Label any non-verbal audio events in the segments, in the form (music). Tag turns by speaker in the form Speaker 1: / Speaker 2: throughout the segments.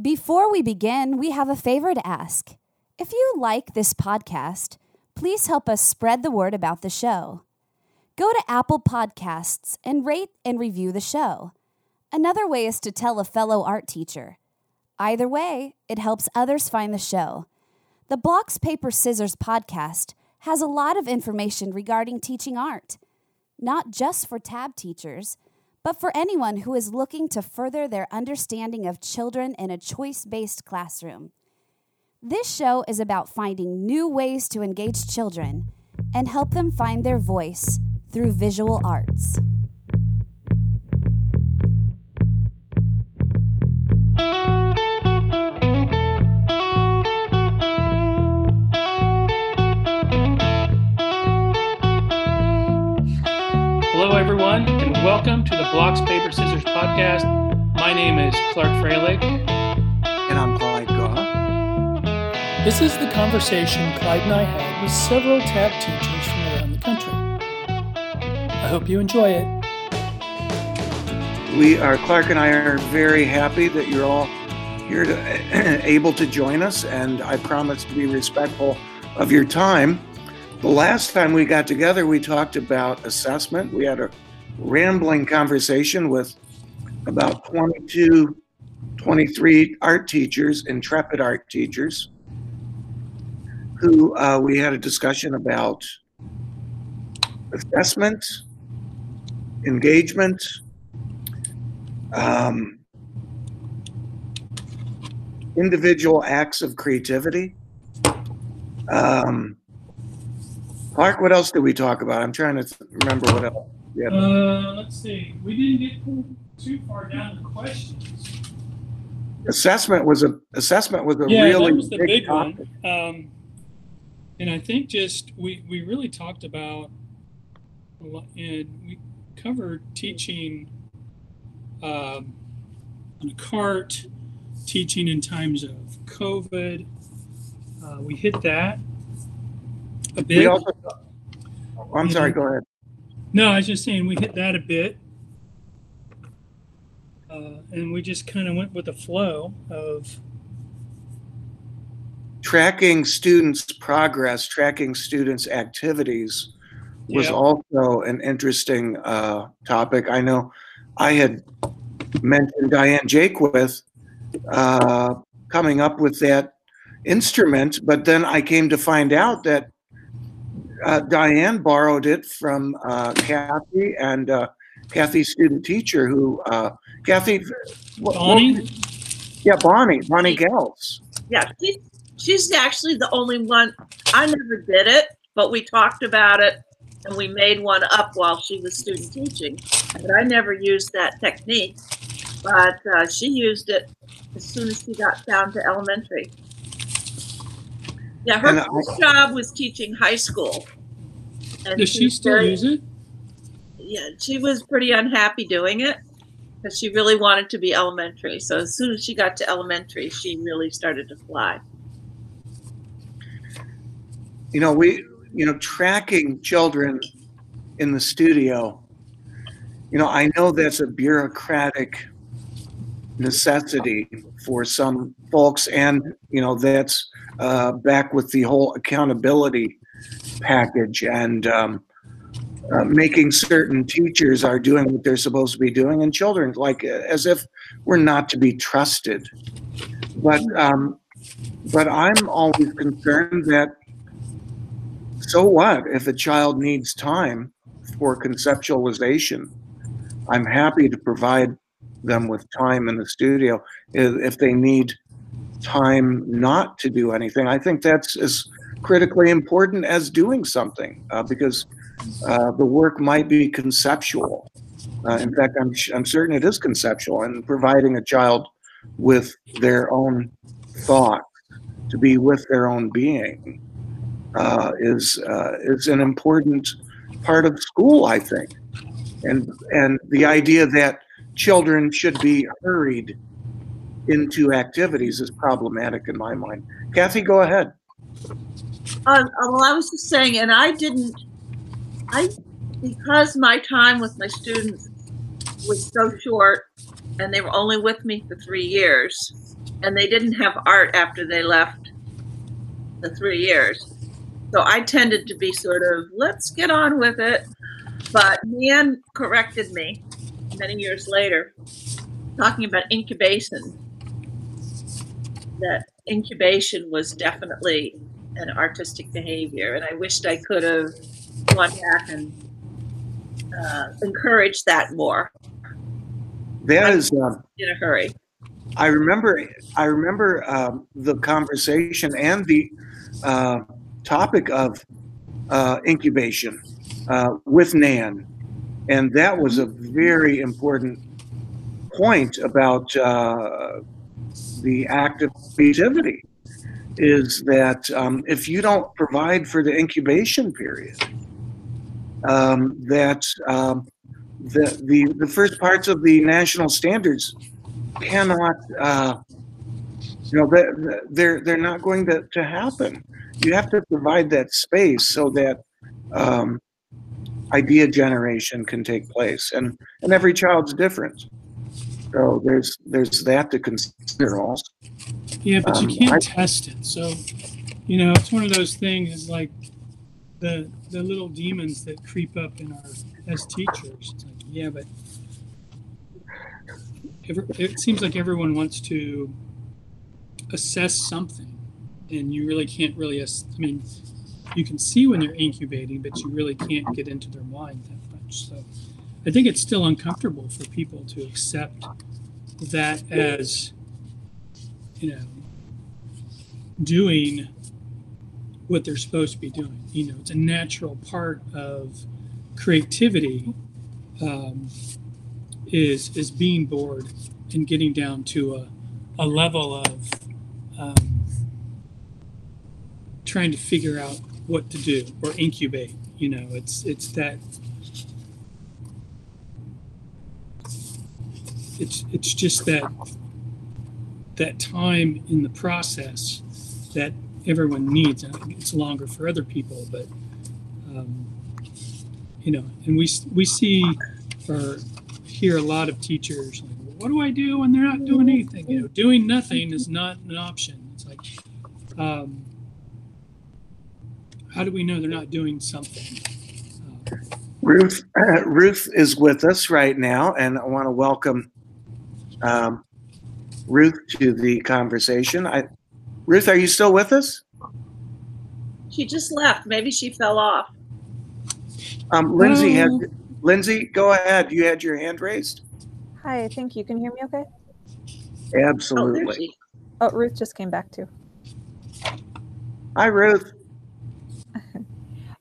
Speaker 1: Before we begin, we have a favor to ask. If you like this podcast, please help us spread the word about the show. Go to Apple Podcasts and rate and review the show. Another way is to tell a fellow art teacher. Either way, it helps others find the show. The Blocks, Paper, Scissors podcast has a lot of information regarding teaching art, not just for tab teachers, but for anyone who is looking to further their understanding of children in a choice based classroom. This show is about finding new ways to engage children and help them find their voice through visual arts.
Speaker 2: Hello, everyone, and welcome to Blocks, Paper, Scissors podcast. My name is Clark Freilich.
Speaker 3: And I'm Clyde Gaw.
Speaker 4: This is the conversation Clyde and I had with several TAB teachers from around the country. I hope you enjoy it.
Speaker 3: We are, Clark and I are very happy that you're all here to (clears throat) able to join us, and I promise to be respectful of your time. The last time we got together, we talked about assessment. We had a rambling conversation with about 22, 23 art teachers, intrepid art teachers, who uh, we had a discussion about assessment, engagement, um, individual acts of creativity. Um, Clark, what else did we talk about? I'm trying to remember what else. Yeah.
Speaker 2: Uh, let's see. We didn't get too far down the questions.
Speaker 3: assessment was a assessment was a
Speaker 2: yeah,
Speaker 3: really
Speaker 2: that was the
Speaker 3: big,
Speaker 2: big one. Um, and I think just we we really talked about a lot, and we covered teaching um, on a cart, teaching in times of COVID. Uh, we hit that a bit.
Speaker 3: We also, oh, I'm sorry. Go ahead.
Speaker 2: No, I was just saying we hit that a bit. Uh, and we just kind of went with the flow of
Speaker 3: Tracking students' progress, tracking students' activities was
Speaker 2: Yeah.
Speaker 3: also an interesting uh, topic. I know I had mentioned Diane Jaquith uh, coming up with that instrument, but then I came to find out that uh, Diane borrowed it from uh, Kathy and uh, Kathy's student teacher, who uh, Kathy, what- what-
Speaker 2: Bonnie.
Speaker 3: yeah, Bonnie, Bonnie Gels.
Speaker 5: Yeah, she's, she's actually the only one. I never did it, but we talked about it and we made one up while she was student teaching. But I never used that technique. But uh, she used it as soon as she got down to elementary. Yeah, her
Speaker 3: And I-
Speaker 5: first job was teaching high school. And
Speaker 2: Does she
Speaker 5: she's
Speaker 2: still
Speaker 5: very-
Speaker 2: use it?
Speaker 5: Yeah, she was pretty unhappy doing it because she really wanted to be elementary. So as soon as she got to elementary, she really started to fly.
Speaker 3: you know we you know tracking children in the studio you know i know that's a bureaucratic necessity for some folks and you know that's uh, back with the whole accountability package and um, uh, making certain teachers are doing what they're supposed to be doing and children like as if we're not to be trusted. But um, but i'm always concerned that so what if a child needs time for conceptualization? I'm happy to provide them with time in the studio if if they need time not to do anything. I think that's as critically important as doing something uh, because uh, the work might be conceptual. Uh, in fact I'm, I'm certain it is conceptual and providing a child with their own thought to be with their own being uh, is uh, is an important part of school, I think, and and the idea that children should be hurried into activities is problematic in my mind. Kathy, go ahead.
Speaker 5: Uh, well, I was just saying, and I didn't, I, because my time with my students was so short and they were only with me for three years, and they didn't have art after they left the three years. So I tended to be sort of, let's get on with it. But Nan corrected me many years later, talking about incubation. That incubation was definitely an artistic behavior, and I wished I could have gone back and uh, encouraged that more
Speaker 3: That is, uh,
Speaker 5: in a hurry.
Speaker 3: I remember, I remember um, the conversation and the uh, topic of uh, incubation uh, with Nan, and that was a very important point about the act of creativity. Is that um, if you don't provide for the incubation period, um, that um, the, the the first parts of the national standards cannot uh, you know they're they're, they're not going to, to happen you have to provide that space so that um, idea generation can take place and and every child's different so there's there's that to consider also
Speaker 4: Yeah, but you
Speaker 3: Um,
Speaker 4: can't
Speaker 3: I-
Speaker 4: test it. So, you know, it's one of those things. Is like the the little demons that creep up in our as teachers. It's like, yeah, but every, it seems like everyone wants to assess something, and you really can't really. Ass- I mean, you can see when they're incubating, but you really can't get into their mind that much. So, I think it's still uncomfortable for people to accept that as you know, doing what they're supposed to be doing. You know, it's a natural part of creativity. Um, is is being bored and getting down to a, a level of um, trying to figure out what to do or incubate. You know, it's it's that it's it's just that that time in the process that everyone needs. It's longer for other people, but um, you know, and we we see or hear a lot of teachers like, well, "What do I do when they're not doing anything?" You know, doing nothing is not an option. It's like, um, how do we know they're not doing something? Uh,
Speaker 3: Ruth Ruth is with us right now, and I want to welcome um, Ruth to the conversation. I, Ruth, are you still with us?
Speaker 5: She just left. Maybe she fell off.
Speaker 3: Um, Lindsay had Lindsay. Go ahead. You had your hand raised.
Speaker 6: Hi, I think you. Can hear me okay?
Speaker 5: Oh,
Speaker 3: Absolutely.
Speaker 5: she.
Speaker 6: Oh, Ruth just came back too.
Speaker 3: Hi, Ruth.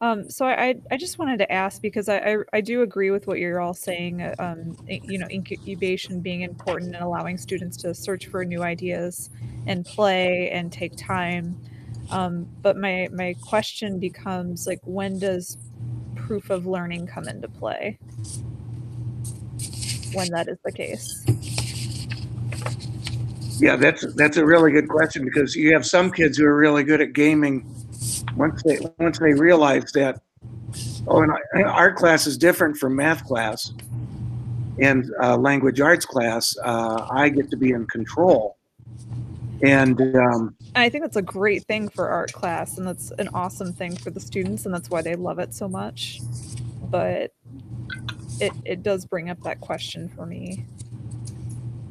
Speaker 6: Um, so I, I just wanted to ask because I, I, I do agree with what you're all saying. uh, Um, you know, incubation being important and allowing students to search for new ideas and play and take time. Um, but my my question becomes like, when does proof of learning come into play? When that is the case.
Speaker 3: Yeah, that's that's a really good question because you have some kids who are really good at gaming. Once they once they realize that, oh, and I- art class is different from math class, and uh, language arts class, uh, I get to be in control. And um,
Speaker 6: I think that's a great thing for art class, and that's an awesome thing for the students, and that's why they love it so much. But it it does bring up that question for me.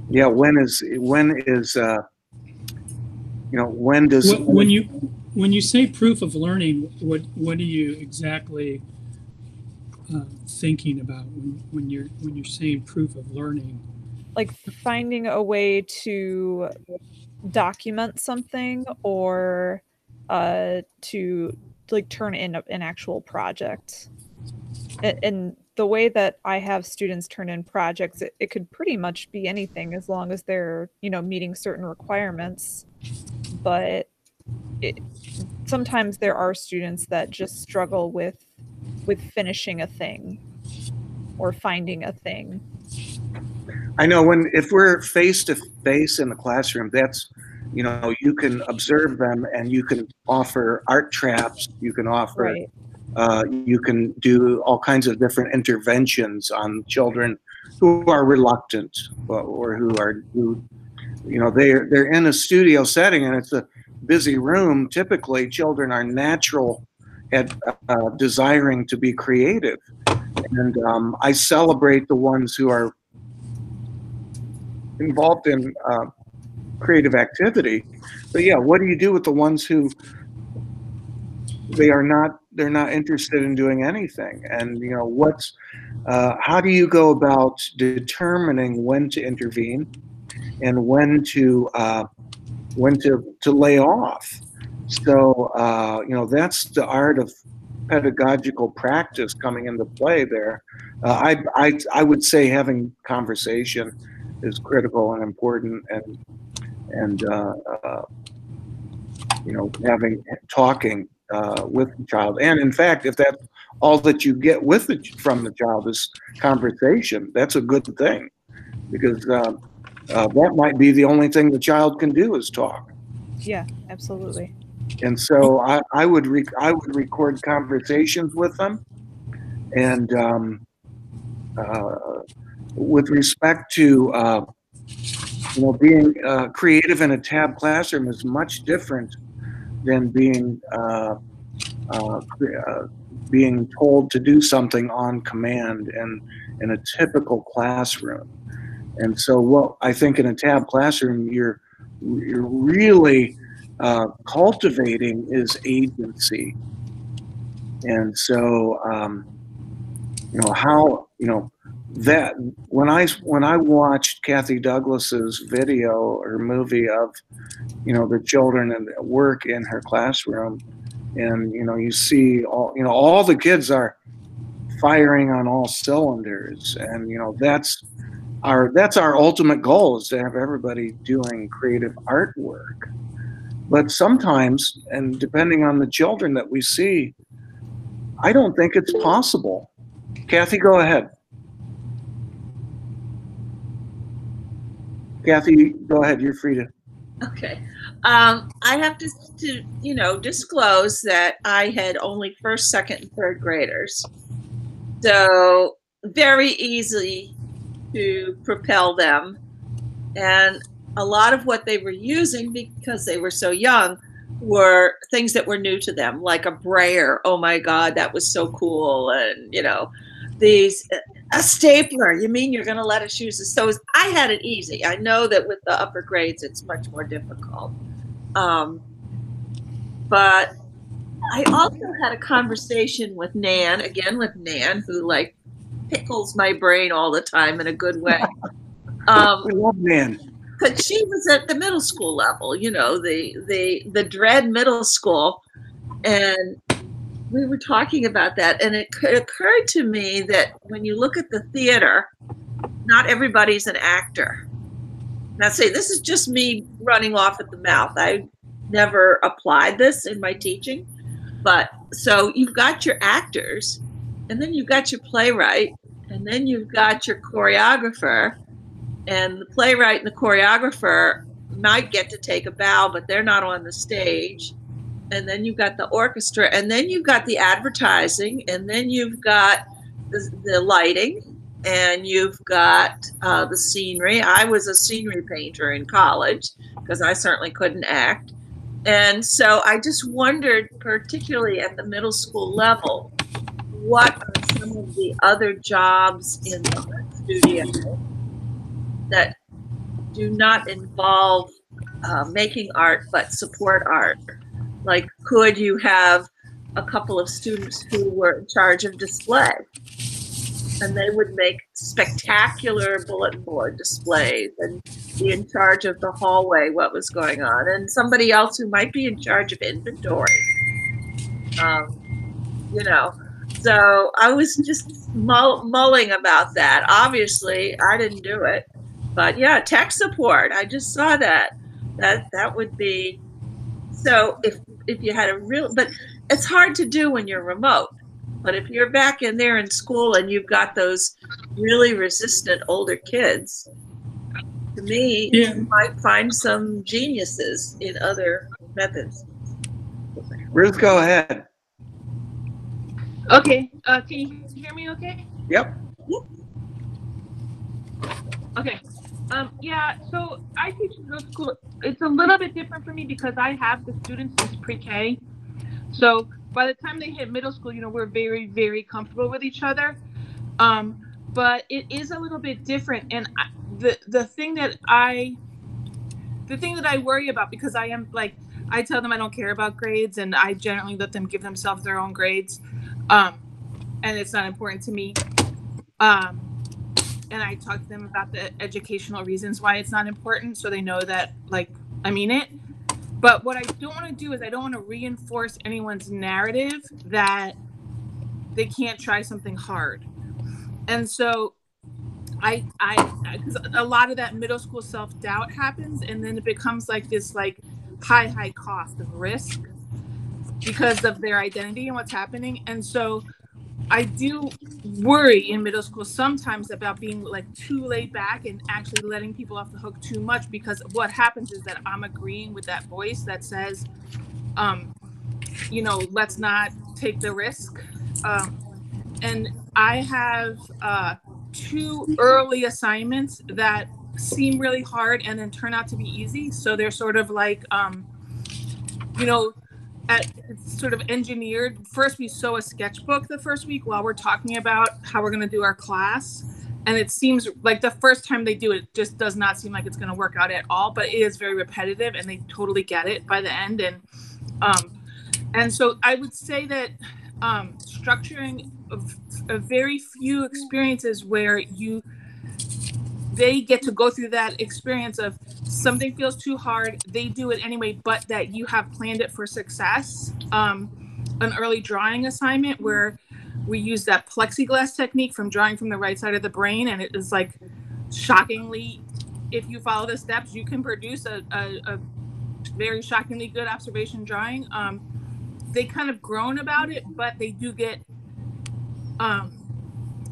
Speaker 3: yeah, when is when is uh, you know when does
Speaker 4: Wh- when you when you say proof of learning, what what are you exactly uh, thinking about when, when you're when you're saying proof of learning?
Speaker 6: Like finding a way to document something or uh, to like turn in an actual project. A- And the way that I have students turn in projects, it, it could pretty much be anything as long as they're, you know, meeting certain requirements. But it, sometimes there are students that just struggle with with finishing a thing or finding a thing.
Speaker 3: I know when if we're face to face in the classroom, that's you know you can observe them and you can offer art traps. You can offer
Speaker 6: Right.
Speaker 3: uh, you can do all kinds of different interventions on children who are reluctant or, who are who you know they're they're in a studio setting and it's a busy room. Typically, children are natural at uh, desiring to be creative, and um, I celebrate the ones who are involved in uh, creative activity. But yeah, what do you do with the ones who they are not they're not interested in doing anything and you know what's uh, how do you go about determining when to intervene and when to uh, when to to lay off. So uh, you know that's the art of pedagogical practice coming into play there. Uh, I, I i would say having conversation is critical and important and and uh, uh, you know having talking uh, with the child. And in fact, if that all that you get with the, from the child is conversation, that's a good thing, because uh, uh, that might be the only thing the child can do is talk.
Speaker 6: Yeah, absolutely.
Speaker 3: And so I, I would re- I would record conversations with them, and um, uh, with respect to uh, you know being uh, creative in a tab classroom is much different than being uh, uh, uh, being told to do something on command and in a typical classroom. And so, what I think in a tab classroom, you're you're really uh, cultivating is agency. And so, um, you know how you know that when I when I watched Kathy Douglas's video or movie of you know the children and work in her classroom, and you know you see all you know all the kids are firing on all cylinders, and you know that's our that's our ultimate goal is to have everybody doing creative artwork. But sometimes, and depending on the children that we see, I don't think it's possible. Kathy, go ahead. Kathy, go ahead. You're free to.
Speaker 5: Okay. Um, I have to, to, you know, disclose that I had only first, second, and third graders. So very easy to propel them. And a lot of what they were using because they were so young were things that were new to them, like a brayer. Oh my God, that was so cool. And, you know, these a stapler. You mean you're going to let us use the So I had it easy. I know that with the upper grades, it's much more difficult. Um, but I also had a conversation with Nan, again with Nan, who like pickles my brain all the time in a good way.
Speaker 3: Um, we love Nan.
Speaker 5: Because she was at the middle school level, you know, the the the dread middle school, and we were talking about that, and it occurred to me that when you look at the theater, not everybody's an actor. Now, say this is just me running off at the mouth. I never applied this in my teaching, but so you've got your actors, and then you've got your playwright, and then you've got your choreographer, and the playwright and the choreographer might get to take a bow, but they're not on the stage and then you've got the orchestra, and then you've got the advertising, and then you've got the, the lighting, and you've got uh, the scenery. I was a scenery painter in college because I certainly couldn't act. And so I just wondered, particularly at the middle school level, what are some of the other jobs in the studio that do not involve uh, making art but support art? Like, could you have a couple of students who were in charge of display? And they would make spectacular bulletin board displays and be in charge of the hallway, what was going on, and somebody else who might be in charge of inventory. Um, you know, so I was just mull- mulling about that. Obviously, I didn't do it, but yeah, tech support. I just saw that. That that would be so. If if you had a real, but it's hard to do when you're remote. But if you're back in there in school and you've got those really resistant older kids, to me, yeah. you might find some geniuses in other methods.
Speaker 3: Ruth, go ahead.
Speaker 7: Okay. Uh, can you hear me okay?
Speaker 3: Yep.
Speaker 7: Okay. Um, yeah, so I teach middle school. It's a little bit different for me because I have the students since pre-K. So by the time they hit middle school, you know, we're very, very comfortable with each other. Um, but it is a little bit different, and I, the the thing that I, the thing that I worry about because I am like I tell them I don't care about grades, and I generally let them give themselves their own grades, um, and it's not important to me. Um, and I talk to them about the educational reasons why it's not important so they know that like I mean it. But what I don't want to do is I don't want to reinforce anyone's narrative that they can't try something hard. And so I I cuz a lot of that middle school self-doubt happens and then it becomes like this like high high cost of risk because of their identity and what's happening. And so I do worry in middle school sometimes about being like too laid back and actually letting people off the hook too much because what happens is that I'm agreeing with that voice that says, um, you know, let's not take the risk. Um, and I have uh, two early assignments that seem really hard and then turn out to be easy. So they're sort of like, um, you know, at, sort of engineered. First, we sew a sketchbook the first week while we're talking about how we're going to do our class. And it seems like the first time they do it, just does not seem like it's going to work out at all. But it is very repetitive, and they totally get it by the end. And um, and so I would say that um, structuring a, a very few experiences where you they get to go through that experience of something feels too hard they do it anyway but that you have planned it for success. Um, an early drawing assignment where we use that plexiglass technique from drawing from the right side of the brain and it is like shockingly if you follow the steps you can produce a, a, a very shockingly good observation drawing. Um, they kind of groan about it but they do get um,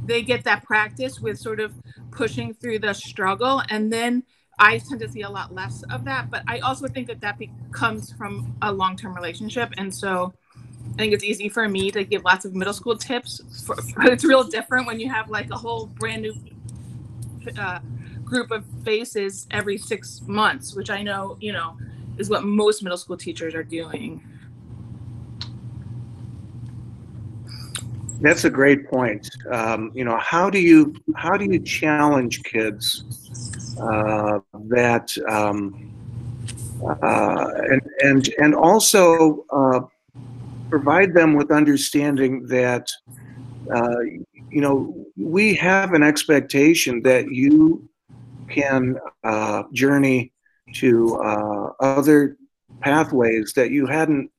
Speaker 7: they get that practice with sort of pushing through the struggle and then i tend to see a lot less of that but i also think that that comes from a long-term relationship and so i think it's easy for me to give lots of middle school tips for, but it's real different when you have like a whole brand new uh, group of faces every six months which i know you know is what most middle school teachers are doing
Speaker 3: That's a great point. Um, you know, how do you how do you challenge kids uh, that um, uh, and and and also uh, provide them with understanding that uh, you know we have an expectation that you can uh, journey to uh, other pathways that you hadn't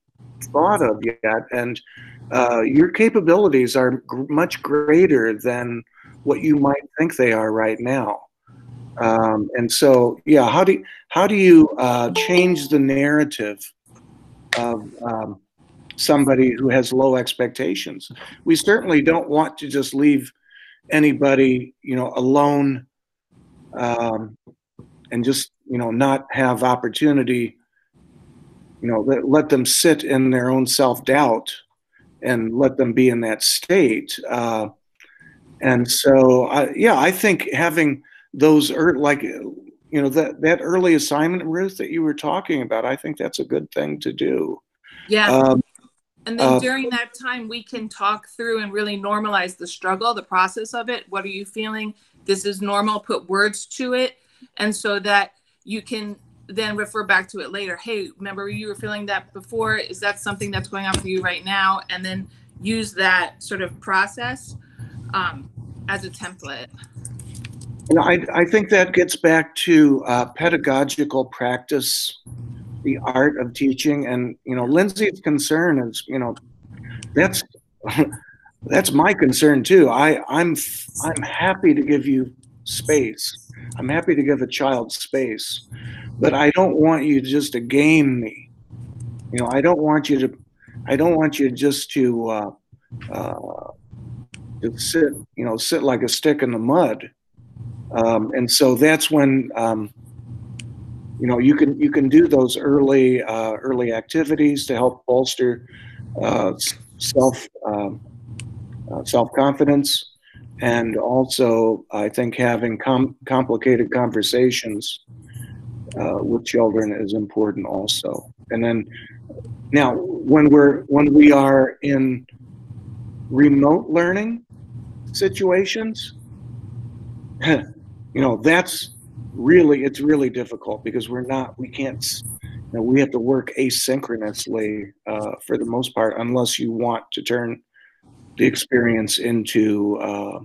Speaker 3: thought of yet and uh, your capabilities are much greater than what you might think they are right now. Um, and so, yeah, how do you, how do you uh, change the narrative of um, somebody who has low expectations? We certainly don't want to just leave anybody, you know, alone um, and just you know not have opportunity. You know, let, let them sit in their own self doubt and let them be in that state. Uh, and so, uh, yeah, I think having those er- like you know that that early assignment, Ruth, that you were talking about, I think that's a good thing to do.
Speaker 7: Yeah. Um, and then uh, during that time, we can talk through and really normalize the struggle, the process of it. What are you feeling? This is normal. Put words to it, and so that you can then refer back to it later. Hey, remember you were feeling that before? Is that something that's going on for you right now? And then use that sort of process um, as a template.
Speaker 3: And I, I think that gets back to uh, pedagogical practice, the art of teaching. And, you know, Lindsay's concern is, you know, that's (laughs) that's my concern too. I, I'm I'm happy to give you space. I'm happy to give a child space but I don't want you just to game me. You know, I don't want you to, I don't want you just to, uh, uh, to sit, you know, sit like a stick in the mud. Um, and so that's when, um, you know, you can you can do those early uh, early activities to help bolster uh, self um, uh, self confidence. And also I think having com- complicated conversations uh, with children is important also. And then now when we're when we are in remote learning situations, (laughs) you know that's really it's really difficult because we're not we can't you know, we have to work asynchronously uh, for the most part unless you want to turn experience into uh,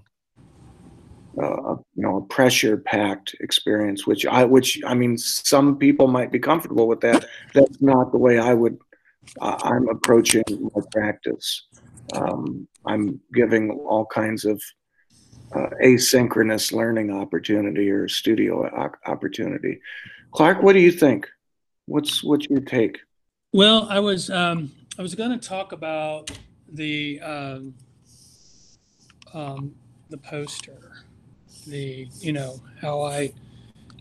Speaker 3: uh, you know a pressure packed experience which i which i mean some people might be comfortable with that. That's not the way i would uh, i'm approaching my practice. Um, i'm giving all kinds of uh, asynchronous learning opportunity or studio opportunity. Clark what do you think? What's what's your take?
Speaker 4: Well i was um, i was going to talk about the um, um, the poster the you know how I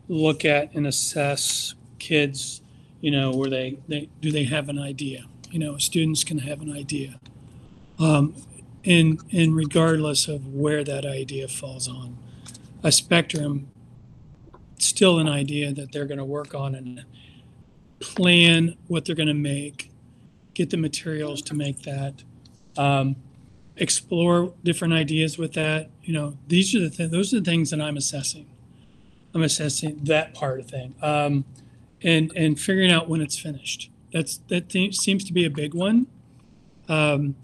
Speaker 4: look at and assess kids, you know, where they, they do they have an idea? You know, students can have an idea, um, and and regardless of where that idea falls on a spectrum, still an idea that they're going to work on and plan what they're going to make, get the materials to make that. Um, explore different ideas with that. You know, these are the th- those are the things that I'm assessing. I'm assessing that part of thing, um, and and figuring out when it's finished. That's that th- seems to be a big one. Um,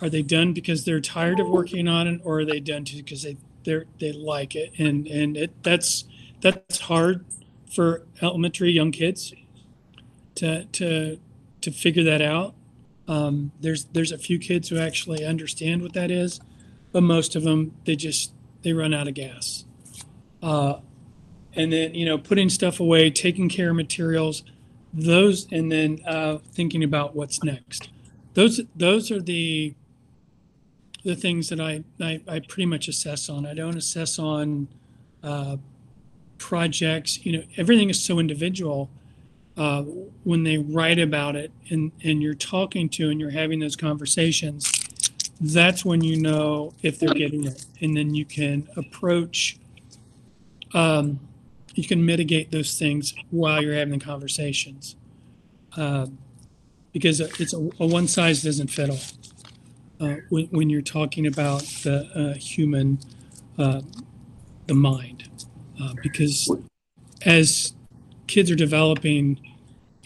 Speaker 4: are they done because they're tired of working on it, or are they done because they they they like it? And and it that's that's hard for elementary young kids to to to figure that out. Um, there's there's a few kids who actually understand what that is, but most of them they just they run out of gas. Uh, and then you know putting stuff away, taking care of materials, those, and then uh, thinking about what's next. Those those are the the things that I, I, I pretty much assess on. I don't assess on uh, projects. You know, everything is so individual uh, when they write about it and, and you're talking to and you're having those conversations, that's when you know if they're getting it. And then you can approach, um, you can mitigate those things while you're having the conversations. Uh, because it's a, a, one size doesn't fit all. Uh, when, when, you're talking about the uh, human, uh, the mind, because as kids are developing,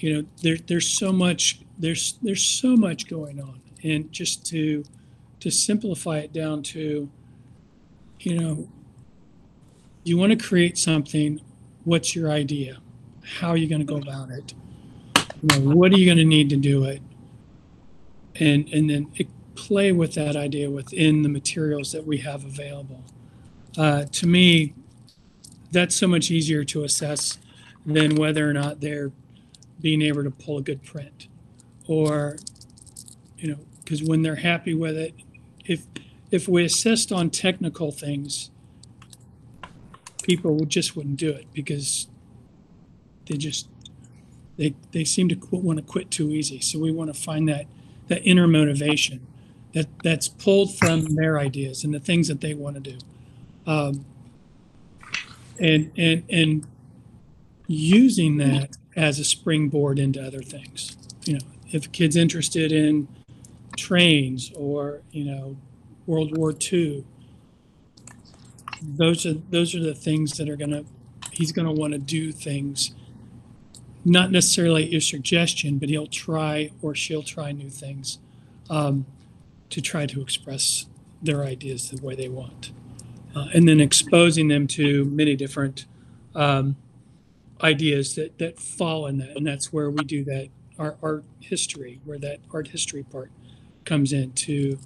Speaker 4: you know, there, there's so much there's there's so much going on, and just to to simplify it down to, you know, you want to create something. What's your idea? How are you going to go about it? You know, what are you going to need to do it? And and then it, play with that idea within the materials that we have available. Uh, to me, that's so much easier to assess than whether or not they're being able to pull a good print. Or you know because when they're happy with it if if we assist on technical things people just wouldn't do it because they just they they seem to quit, want to quit too easy. So we want to find that that inner motivation that that's pulled from their ideas and the things that they want to do. Um, and and and using that as a springboard into other things. You know, if a kid's interested in trains or you know World War II, those are those are the things that are gonna he's gonna want to do things. Not necessarily a suggestion, but he'll try or she'll try new things um, to try to express their ideas the way they want, uh, and then exposing them to many different um, ideas that that fall in that, and that's where we do that our art history, where that art history part comes in to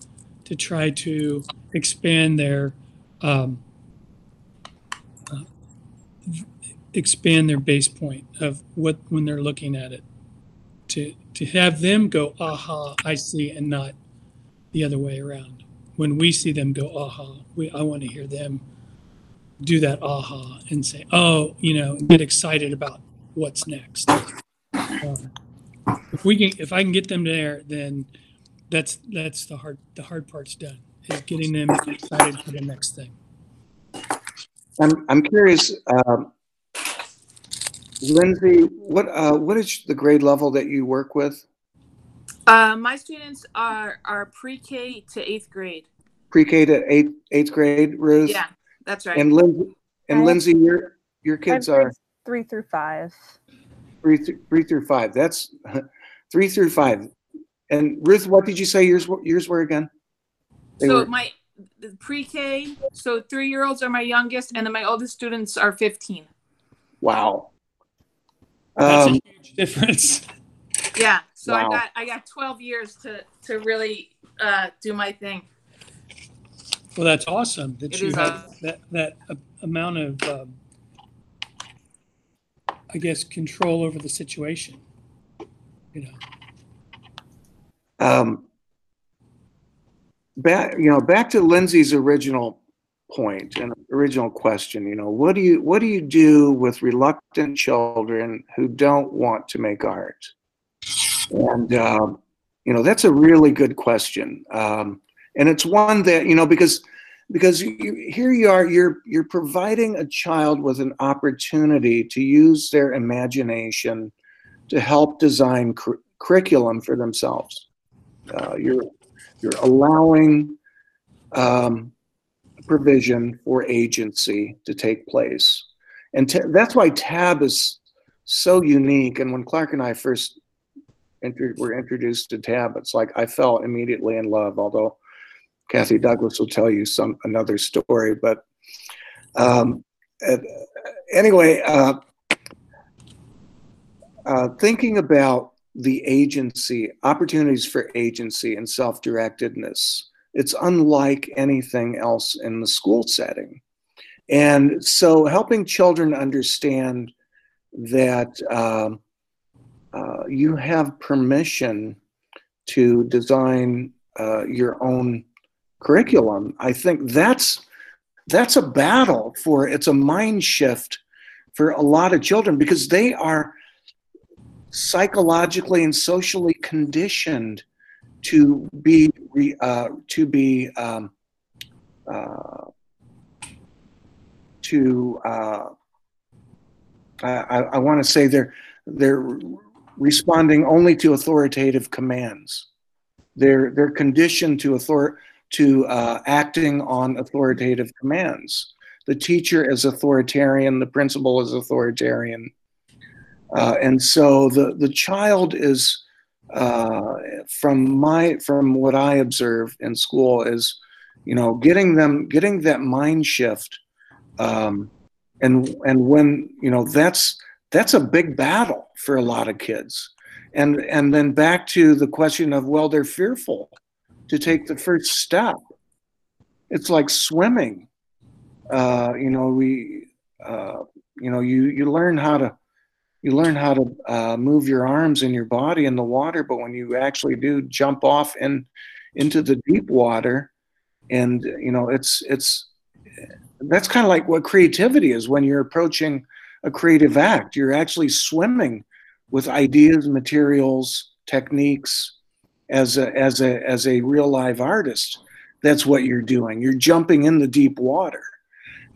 Speaker 4: to try to expand their um, uh, expand their base point of what when they're looking at it. To to have them go aha i see and not the other way around. When we see them go aha we i want to hear them do that aha and say, oh, you know, get excited about what's next. Um, if we can, if I can get them there, then that's that's the hard the hard part's done. is getting them excited for the next thing.
Speaker 3: I'm, I'm curious, um, Lindsay, what, uh, what is the grade level that you work with?
Speaker 8: Uh, my students are are pre-K to eighth grade.
Speaker 3: Pre-K to eighth, eighth grade, Ruth?
Speaker 8: Yeah, that's right.
Speaker 3: And Lindsay, and Lindsay, your, your kids are
Speaker 6: three through five.
Speaker 3: three, th- three through five. That's (laughs) three through five. And Ruth, what did you say yours, were- yours were again? They
Speaker 8: so
Speaker 3: were-
Speaker 8: my pre-K, so three-year-olds are my youngest, and then my oldest students are 15.
Speaker 3: Wow.
Speaker 4: That's
Speaker 3: Um,
Speaker 4: a huge difference.
Speaker 8: Yeah, so
Speaker 3: Wow.
Speaker 8: I got I got 12 years to to really uh, do my thing.
Speaker 4: Well, that's awesome that
Speaker 8: It
Speaker 4: you
Speaker 8: is
Speaker 4: have
Speaker 8: awesome.
Speaker 4: that, that a- amount of, um, I guess, control over the situation. You know,
Speaker 3: um, back you know back to lindsay's original point and original question you know what do you what do you do with reluctant children who don't want to make art and um, you know that's a really good question um, and it's one that you know because because you, here you are you're you're providing a child with an opportunity to use their imagination to help design cur- curriculum for themselves uh, you're you're allowing um, provision for agency to take place, and that's why TAB is so unique. And when Clark and I first were introduced to TAB, it's like I fell immediately in love. Although Kathy Douglas will tell you some another story, but um, anyway, uh, uh, thinking about the agency, opportunities for agency and self directedness. It's unlike anything else in the school setting. And so, helping children understand that um, uh, you have permission to design uh, your own curriculum, I think that's that's a battle for it's a mind shift for a lot of children because they are psychologically and socially conditioned to be uh, to be um, uh, to uh, I, I want to say they're they're responding only to authoritative commands. They're they're conditioned to author to uh, acting on authoritative commands. The teacher is authoritarian. The principal is authoritarian. Uh, and so the the child is uh, from my from what I observe in school is you know getting them getting that mind shift um, and and when you know that's that's a big battle for a lot of kids and and then back to the question of well they're fearful to take the first step. It's like swimming. Uh, you know we uh, you know you you learn how to you learn how to uh, move your arms and your body in the water but when you actually do jump off and into the deep water and you know it's it's that's kind of like what creativity is when you're approaching a creative act. You're actually swimming with ideas materials techniques as a as a as a real live artist that's what you're doing. You're jumping in the deep water.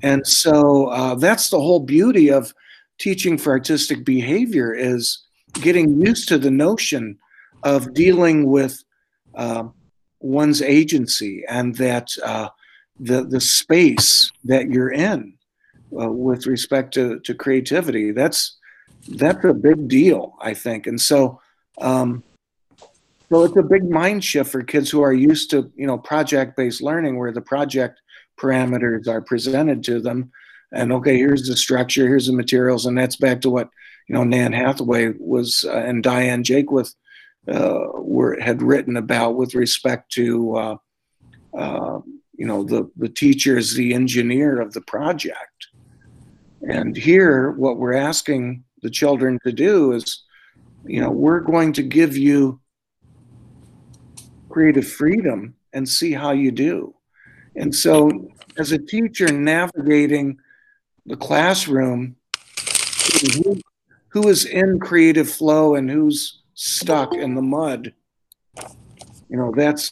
Speaker 3: And so uh, that's the whole beauty of teaching for artistic behavior is getting used to the notion of dealing with uh, one's agency and that uh, the the space that you're in uh, with respect to, to creativity. That's that's a big deal i think. And so um, so it's a big mind shift for kids who are used to you know project based learning where the project parameters are presented to them. And okay here's the structure here's the materials and that's back to what you know nan hathaway was uh, and diane jaquith uh, were had written about with respect to uh, uh, you know the the teacher is the engineer of the project. And here what we're asking the children to do is you know we're going to give you creative freedom and see how you do. And so as a teacher navigating the classroom who, who is in creative flow and who's stuck in the mud you know that's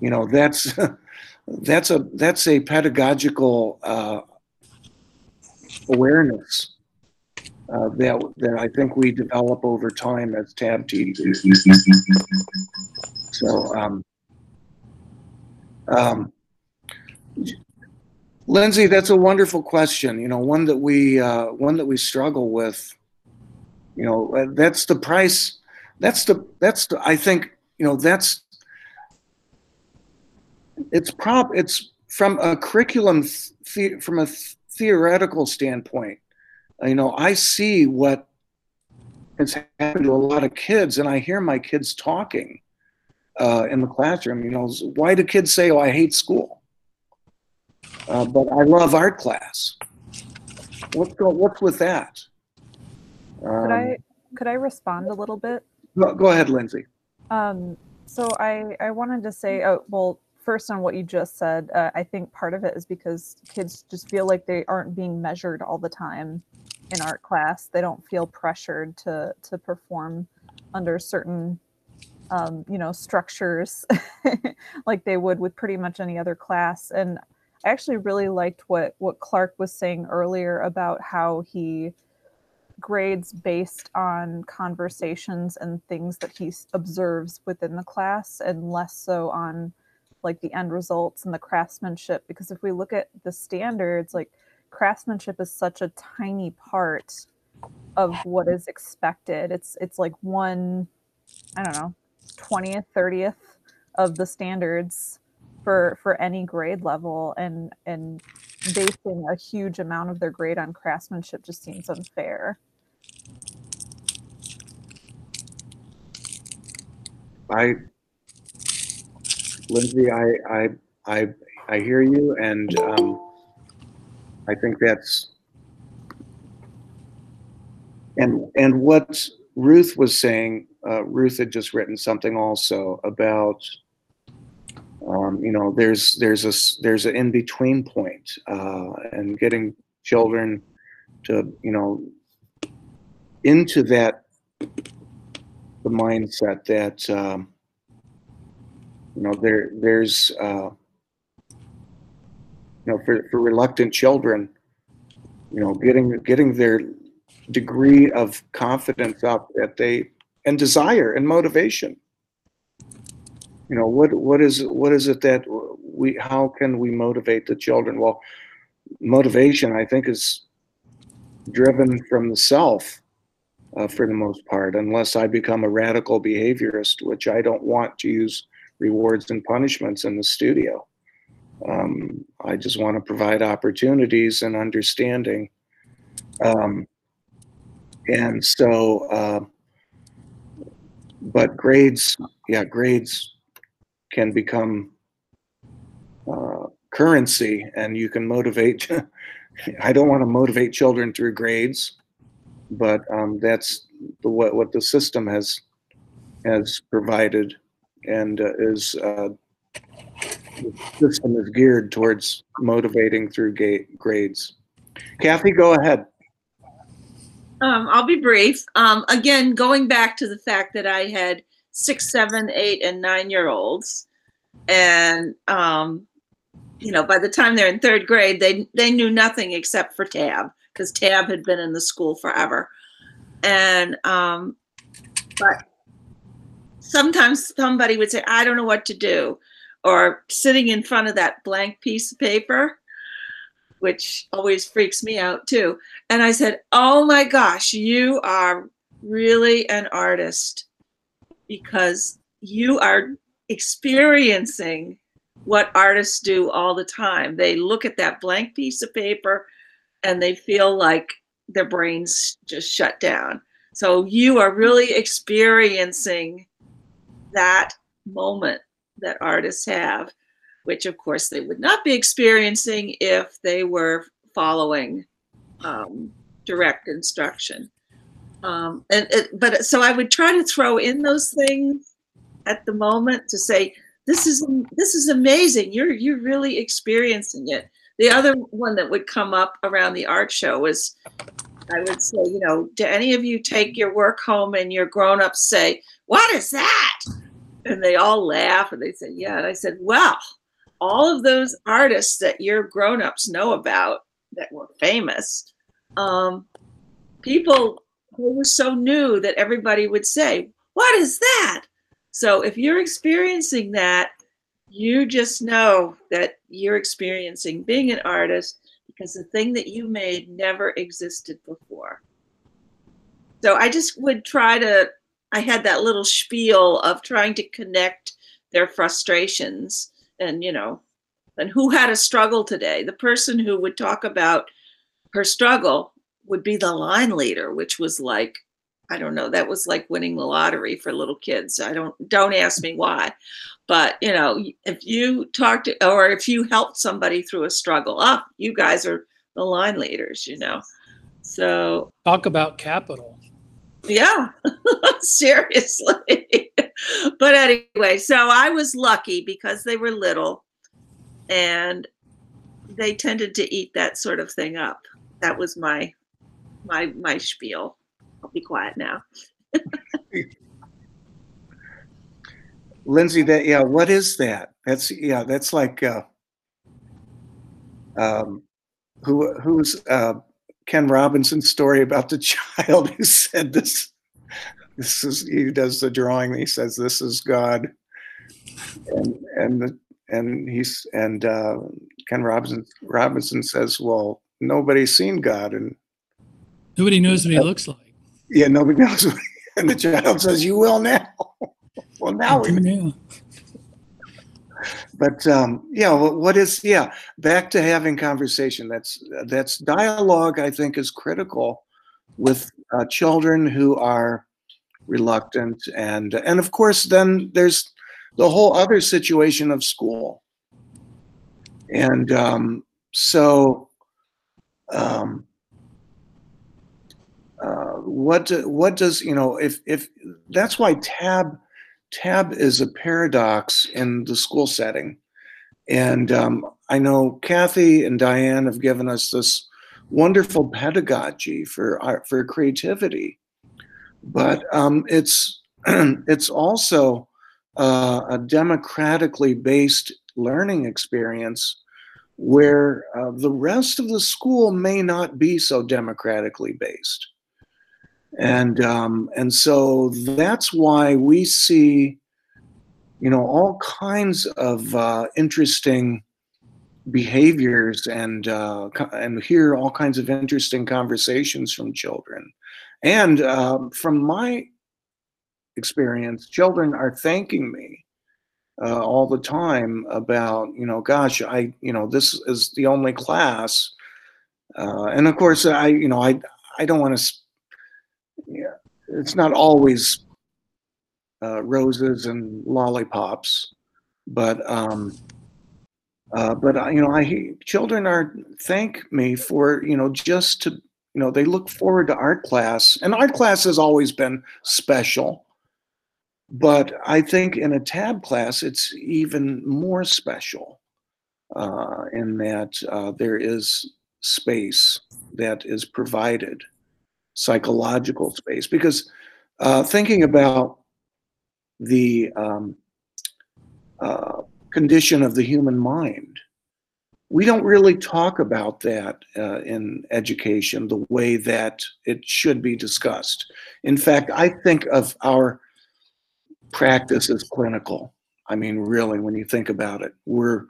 Speaker 3: you know that's (laughs) that's a that's a pedagogical uh, awareness uh, that that I think we develop over time as tab teachers. So, um, um, Lindsay, that's a wonderful question. You know, one that we uh, one that we struggle with. You know, uh, that's the price. That's the that's the. I think you know that's. It's prop. It's from a curriculum from a theoretical standpoint. You know, I see what has happened to a lot of kids, and I hear my kids talking uh, in the classroom. You know, why do kids say, "Oh, I hate school"? Uh, but I love art class. What's go, What's with that?
Speaker 6: Um, could I could I respond a little bit?
Speaker 3: Go, go ahead, Lindsay.
Speaker 6: Um, so I I wanted to say, oh well, first on what you just said, uh, I think part of it is because kids just feel like they aren't being measured all the time in art class. They don't feel pressured to to perform under certain um, you know structures (laughs) like they would with pretty much any other class and I actually really liked what what Clark was saying earlier about how he grades based on conversations and things that he observes within the class and less so on like the end results and the craftsmanship because if we look at the standards like craftsmanship is such a tiny part of what is expected. It's it's like one i don't know 20th 30th of the standards for for any grade level. And and basing a huge amount of their grade on craftsmanship just seems unfair.
Speaker 3: I lindsay i i i, I hear you and um, i think that's and and what ruth was saying uh, ruth had just written something also about um, you know there's there's a there's an in between point uh, and getting children to you know into that the mindset that um, you know there there's uh, you know for, for reluctant children you know getting getting their degree of confidence up that they and desire and motivation. You know what what is what is it that we how can we motivate the children? Well motivation i think is driven from the self uh, for the most part unless i become a radical behaviorist which i don't want to use rewards and punishments in the studio um, i just want to provide opportunities and understanding. Um, and so uh, but grades yeah grades can become uh, currency and you can motivate (laughs) i don't want to motivate children through grades but um, that's the, what, what the system has has provided and uh, is uh, the system is geared towards motivating through grades kathy go ahead
Speaker 5: um, i'll be brief um, again going back to the fact that i had six, seven, eight, and nine year olds. And, um, you know, by the time they're in third grade, they, they knew nothing except for Tab because Tab had been in the school forever. And, um, but sometimes somebody would say, I don't know what to do. Or sitting in front of that blank piece of paper, which always freaks me out too. And I said, Oh my gosh, you are really an artist because you are experiencing what artists do all the time. They look at that blank piece of paper and they feel like their brains just shut down. So you are really experiencing that moment that artists have, which of course they would not be experiencing if they were following um, direct instruction. Um, and it, but so I would try to throw in those things at the moment to say this is this is amazing. You're you're really experiencing it. The other one that would come up around the art show was I would say, you know, do any of you take your work home and your grown-ups say, "What is that?" And they all laugh and they said, Yeah. And I said, Well, all of those artists that your grown-ups know about that were famous, um, people who were so new that everybody would say, What is that? So if you're experiencing that, you just know that you're experiencing being an artist because the thing that you made never existed before. So I just would try to, I had that little spiel of trying to connect their frustrations and, you know, and who had a struggle today. The person who would talk about her struggle would be the line leader, which was like, I don't know, that was like winning the lottery for little kids. I don't, don't ask me why. But, you know, if you talked to, or if you helped somebody through a struggle, up, oh, you guys are the line leaders, you know. So
Speaker 4: talk about capital.
Speaker 5: Yeah, (laughs) seriously. but anyway, so I was lucky because they were little and they tended to eat that sort of thing up. That was my my my spiel. I'll be quiet now.
Speaker 3: Lindsay, that yeah, what is that? That's yeah, that's like uh, um, who who's uh, Ken Robinson's story about the (laughs) child who said this. This is he does the drawing. He says this is God, and and the, and he's and uh, Ken Robinson Robinson says, well, nobody's seen God, and
Speaker 4: nobody knows what he looks like.
Speaker 3: Yeah, nobody (laughs) knows. What, and the child says, "You will now." (laughs) well, now we know but um, yeah, what is yeah? Back to having conversation. That's that's dialogue. I think is critical with uh, children who are reluctant, and and of course, then there's the whole other situation of school, and um, so. Um, uh, what what does you know if if that's why tab tab is a paradox in the school setting. And um, I know Kathy and Diane have given us this wonderful pedagogy for art, for creativity, but um, it's (clears throat) it's also uh, a democratically based learning experience where uh, the rest of the school may not be so democratically based and um, and so that's why we see you know all kinds of uh, interesting behaviors and uh, and hear all kinds of interesting conversations from children. And um, from my experience children are thanking me uh, all the time about you know gosh i you know this is the only class uh, and of course i you know i i don't want to yeah, it's not always uh, roses and lollipops, but um, uh, but you know, I children are thank me for you know just to you know they look forward to art class, and art class has always been special. But I think in a tab class, it's even more special uh, in that uh, there is space that is provided psychological space because uh, thinking about the um, uh, condition of the human mind we don't really talk about that uh, in education the way that it should be discussed. In fact i think of our practice as clinical. I mean really when you think about it we're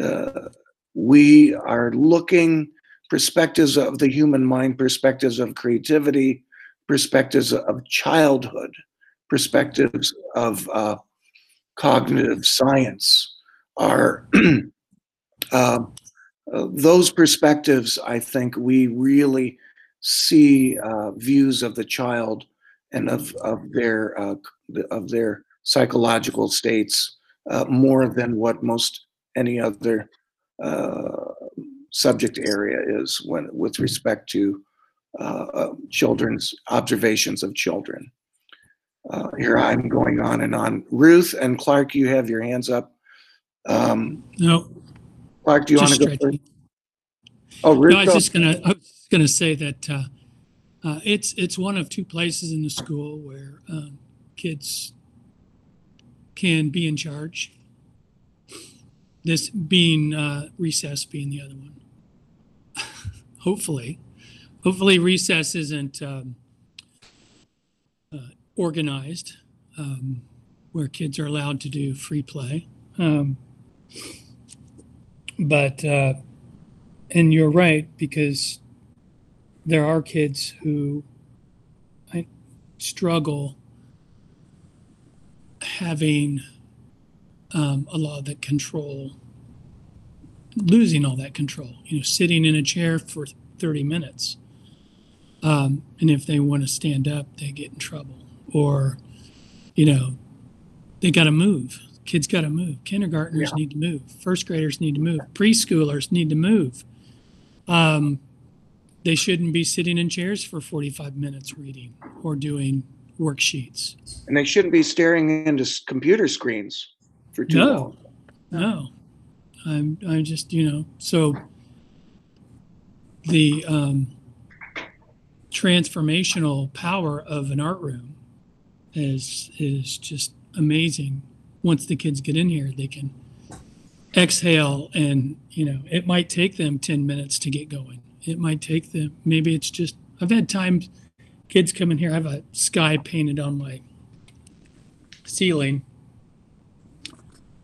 Speaker 3: uh, we are looking perspectives of the human mind, perspectives of creativity, perspectives of childhood, perspectives of uh, cognitive science are (clears throat) uh, uh, those perspectives. I think we really see uh, views of the child and of of their uh, of their psychological states uh, more than what most any other subject area is when with respect to uh, uh, children's observations of children. Uh, here I'm going on and on. Ruth and Clark, you have your hands up. Um,
Speaker 4: no.
Speaker 3: Clark, do you want to go first? Oh,
Speaker 4: Ruth. No, I was just gonna. I was gonna say that uh, uh, it's it's one of two places in the school where um, kids can be in charge. This being uh, recess being the other one. Hopefully, hopefully recess isn't um, uh, organized um, where kids are allowed to do free play. Um, but uh, and you're right because there are kids who struggle having um, a lot of that control, losing all that control. You know, sitting in a chair for 30 minutes, um, and if they want to stand up, they get in trouble, or you know, they got to move. Kids got to move. Kindergartners
Speaker 3: Yeah.
Speaker 4: need to move. First graders need to move. Preschoolers need to move. Um, they shouldn't be sitting in chairs for 45 minutes reading or doing worksheets.
Speaker 3: And they shouldn't be staring into computer screens for too
Speaker 4: No.
Speaker 3: long.
Speaker 4: No, I'm, I'm just, you know, so the um, transformational power of an art room is is just amazing. Once the kids get in here, they can exhale, and you know, it might take them ten minutes to get going. It might take them. Maybe it's just. I've had times kids come in here. I have a sky painted on my ceiling.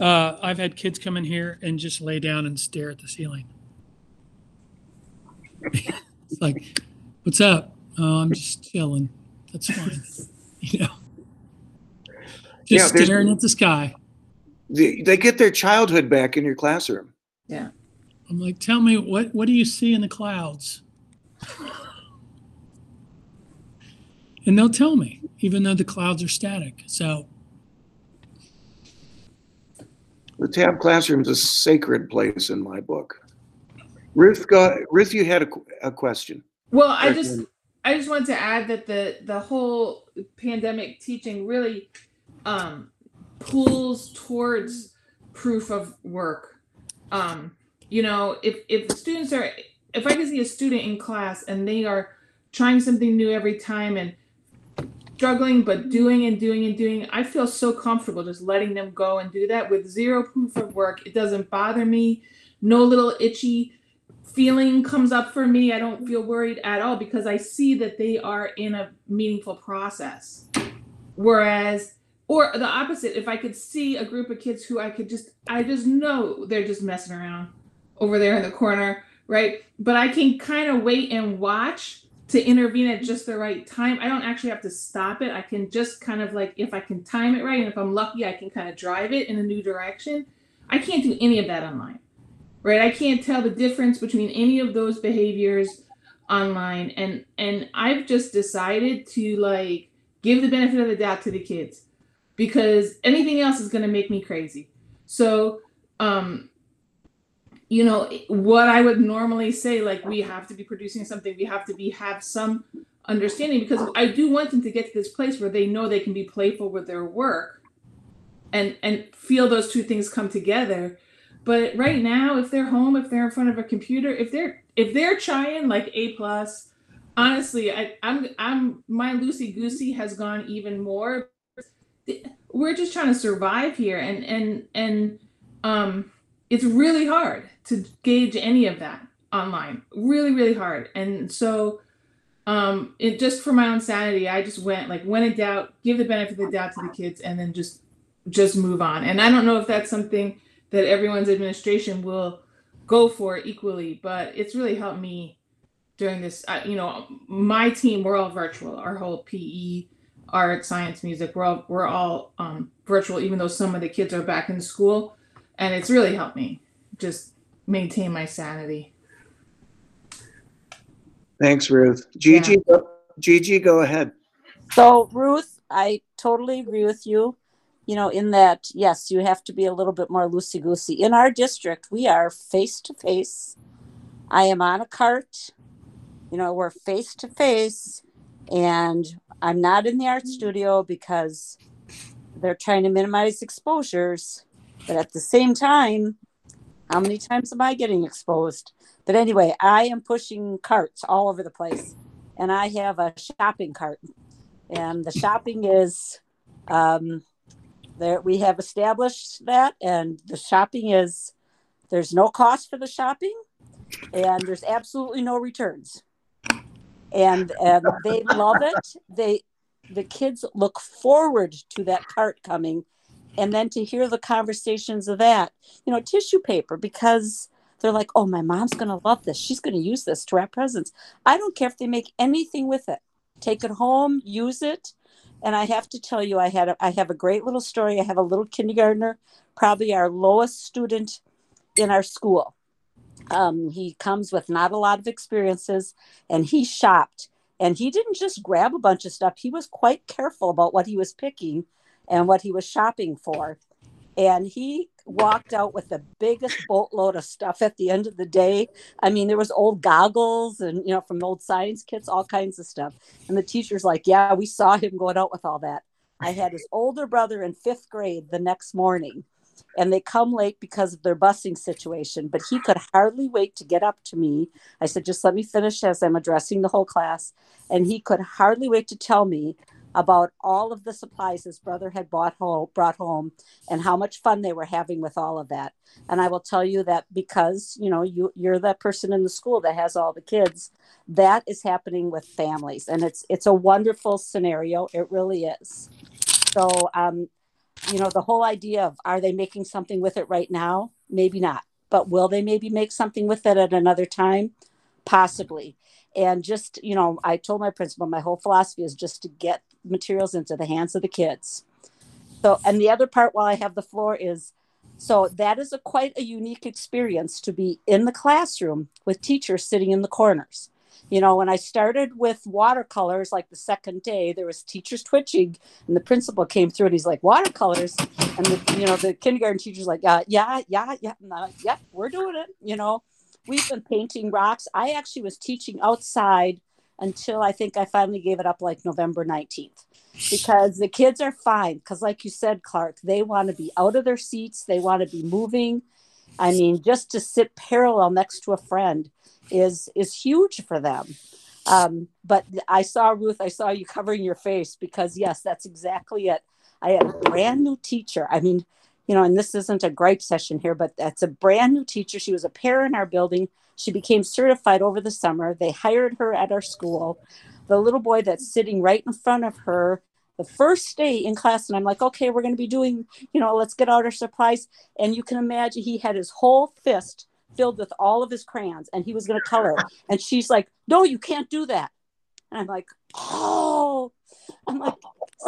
Speaker 4: Uh, I've had kids come in here and just lay down and stare at the ceiling. (laughs) it's like, what's up? Oh, I'm just chilling. That's fine. (laughs) you know,
Speaker 3: Yeah,
Speaker 4: just
Speaker 3: there's-
Speaker 4: staring at the sky.
Speaker 3: They, they get their childhood back in your classroom. Yeah.
Speaker 4: I'm like, tell me what what do you see in the clouds? (laughs) And they'll tell me, even though the clouds are static. So
Speaker 3: The tab classroom is a sacred place in my book. Ruth, go, Ruth, you had a, a question.
Speaker 7: Well, I just I just wanted to add that the the whole pandemic teaching really um, pulls towards proof of work. Um, you know, if if students are if I can see a student in class and they are trying something new every time and struggling but doing and doing and doing, I feel so comfortable just letting them go and do that with zero proof of work. It doesn't bother me. No little itchy feeling comes up for me, I don't feel worried at all because I see that they are in a meaningful process. Whereas, or the opposite, if I could see a group of kids who I could just, I just know they're just messing around over there in the corner, right? But I can kind of wait and watch to intervene at just the right time. I don't actually have to stop it. I can just kind of like, if I can time it right, and if I'm lucky, I can kind of drive it in a new direction. I can't do any of that online right i can't tell the difference between any of those behaviors online and and i've just decided to like give the benefit of the doubt to the kids because anything else is going to make me crazy so um you know what i would normally say like we have to be producing something. We have to be have some understanding because i do want them to get to this place where they know they can be playful with their work and and feel those two things come together. But right now if they're home if they're in front of a computer if they're if they're trying like a plus honestly I, i'm i'm my loosey goosey has gone even more. We're just trying to survive here and and and um it's really hard to gauge any of that online. Really really hard. And so um it just for my own sanity i just went like when in doubt give the benefit of the doubt to the kids and then just just move on. And i don't know if that's something that everyone's administration will go for equally but it's really helped me during this uh, you know my team we're all virtual. Our whole pe art science music we're all we're all um, virtual even though some of the kids are back in school and it's really helped me just maintain my sanity
Speaker 3: Thanks, Ruth. Gigi, go- Gigi, go ahead.
Speaker 9: So, Ruth, I totally agree with you. You know, in that, yes, you have to be a little bit more loosey goosey. In our district, we are face to face. I am on a cart. You know, we're face to face, and I'm not in the art studio because they're trying to minimize exposures. But at the same time, how many times am I getting exposed? But anyway, I am pushing carts all over the place, and I have a shopping cart and the shopping is um, There we have established that, and the shopping is there's no cost for the shopping, and there's absolutely no returns. And and they love it. They the kids look forward to that cart coming, and then to hear the conversations of that. You know, tissue paper because they're like, oh, my mom's gonna love this. She's gonna use this to wrap presents. I don't care if they make anything with it. Take it home, use it and I have to tell you, I had a, I have a great little story. I have a little kindergartner, probably our lowest student in our school. Um, he comes with not a lot of experiences, and he shopped. And he didn't just grab a bunch of stuff. He was quite careful about what he was picking and what he was shopping for. And he walked out with the biggest boatload of stuff at the end of the day. I mean, there was old goggles and you know from old science kits, all kinds of stuff. And the teacher's like, "Yeah, we saw him going out with all that." I had his older brother in fifth grade the next morning, and they come late because of their busing situation. But he could hardly wait to get up to me. I said, "Just let me finish as I'm addressing the whole class," and he could hardly wait to tell me about all of the supplies his brother had bought home, brought home and how much fun they were having with all of that. And I will tell you that because, you know, you, you're that person in the school that has all the kids, that is happening with families. And it's, it's a wonderful scenario. It really is. So, um, you know, the whole idea of are they making something with it right now? Maybe not. But will they maybe make something with it at another time? Possibly and just you know i told my principal my whole philosophy is just to get materials into the hands of the kids. So and the other part while i have the floor is so that is a quite a unique experience to be in the classroom with teachers sitting in the corners. You know when i started with watercolors like the second day there was teachers twitching and the principal came through and he's like watercolors? And the you know the kindergarten teacher's like uh, yeah yeah yeah. Yeah we're doing it you know. We've been painting rocks. I actually was teaching outside until I think I finally gave it up like November 19th because the kids are fine. Because, like you said, Clark, they want to be out of their seats, they want to be moving. I mean, just to sit parallel next to a friend is is huge for them. Um, but I saw Ruth, I saw you covering your face because yes, that's exactly it. I had a brand new teacher. I mean, you know, and this isn't a gripe session here, but that's a brand new teacher. She was a pair in our building. She became certified over the summer. They hired her at our school. The little boy that's sitting right in front of her, the first day in class, and I'm like, okay, we're going to be doing, you know, let's get out our supplies. And you can imagine he had his whole fist filled with all of his crayons and he was going to color. And she's like, no, you can't do that. And I'm like, oh, I'm like,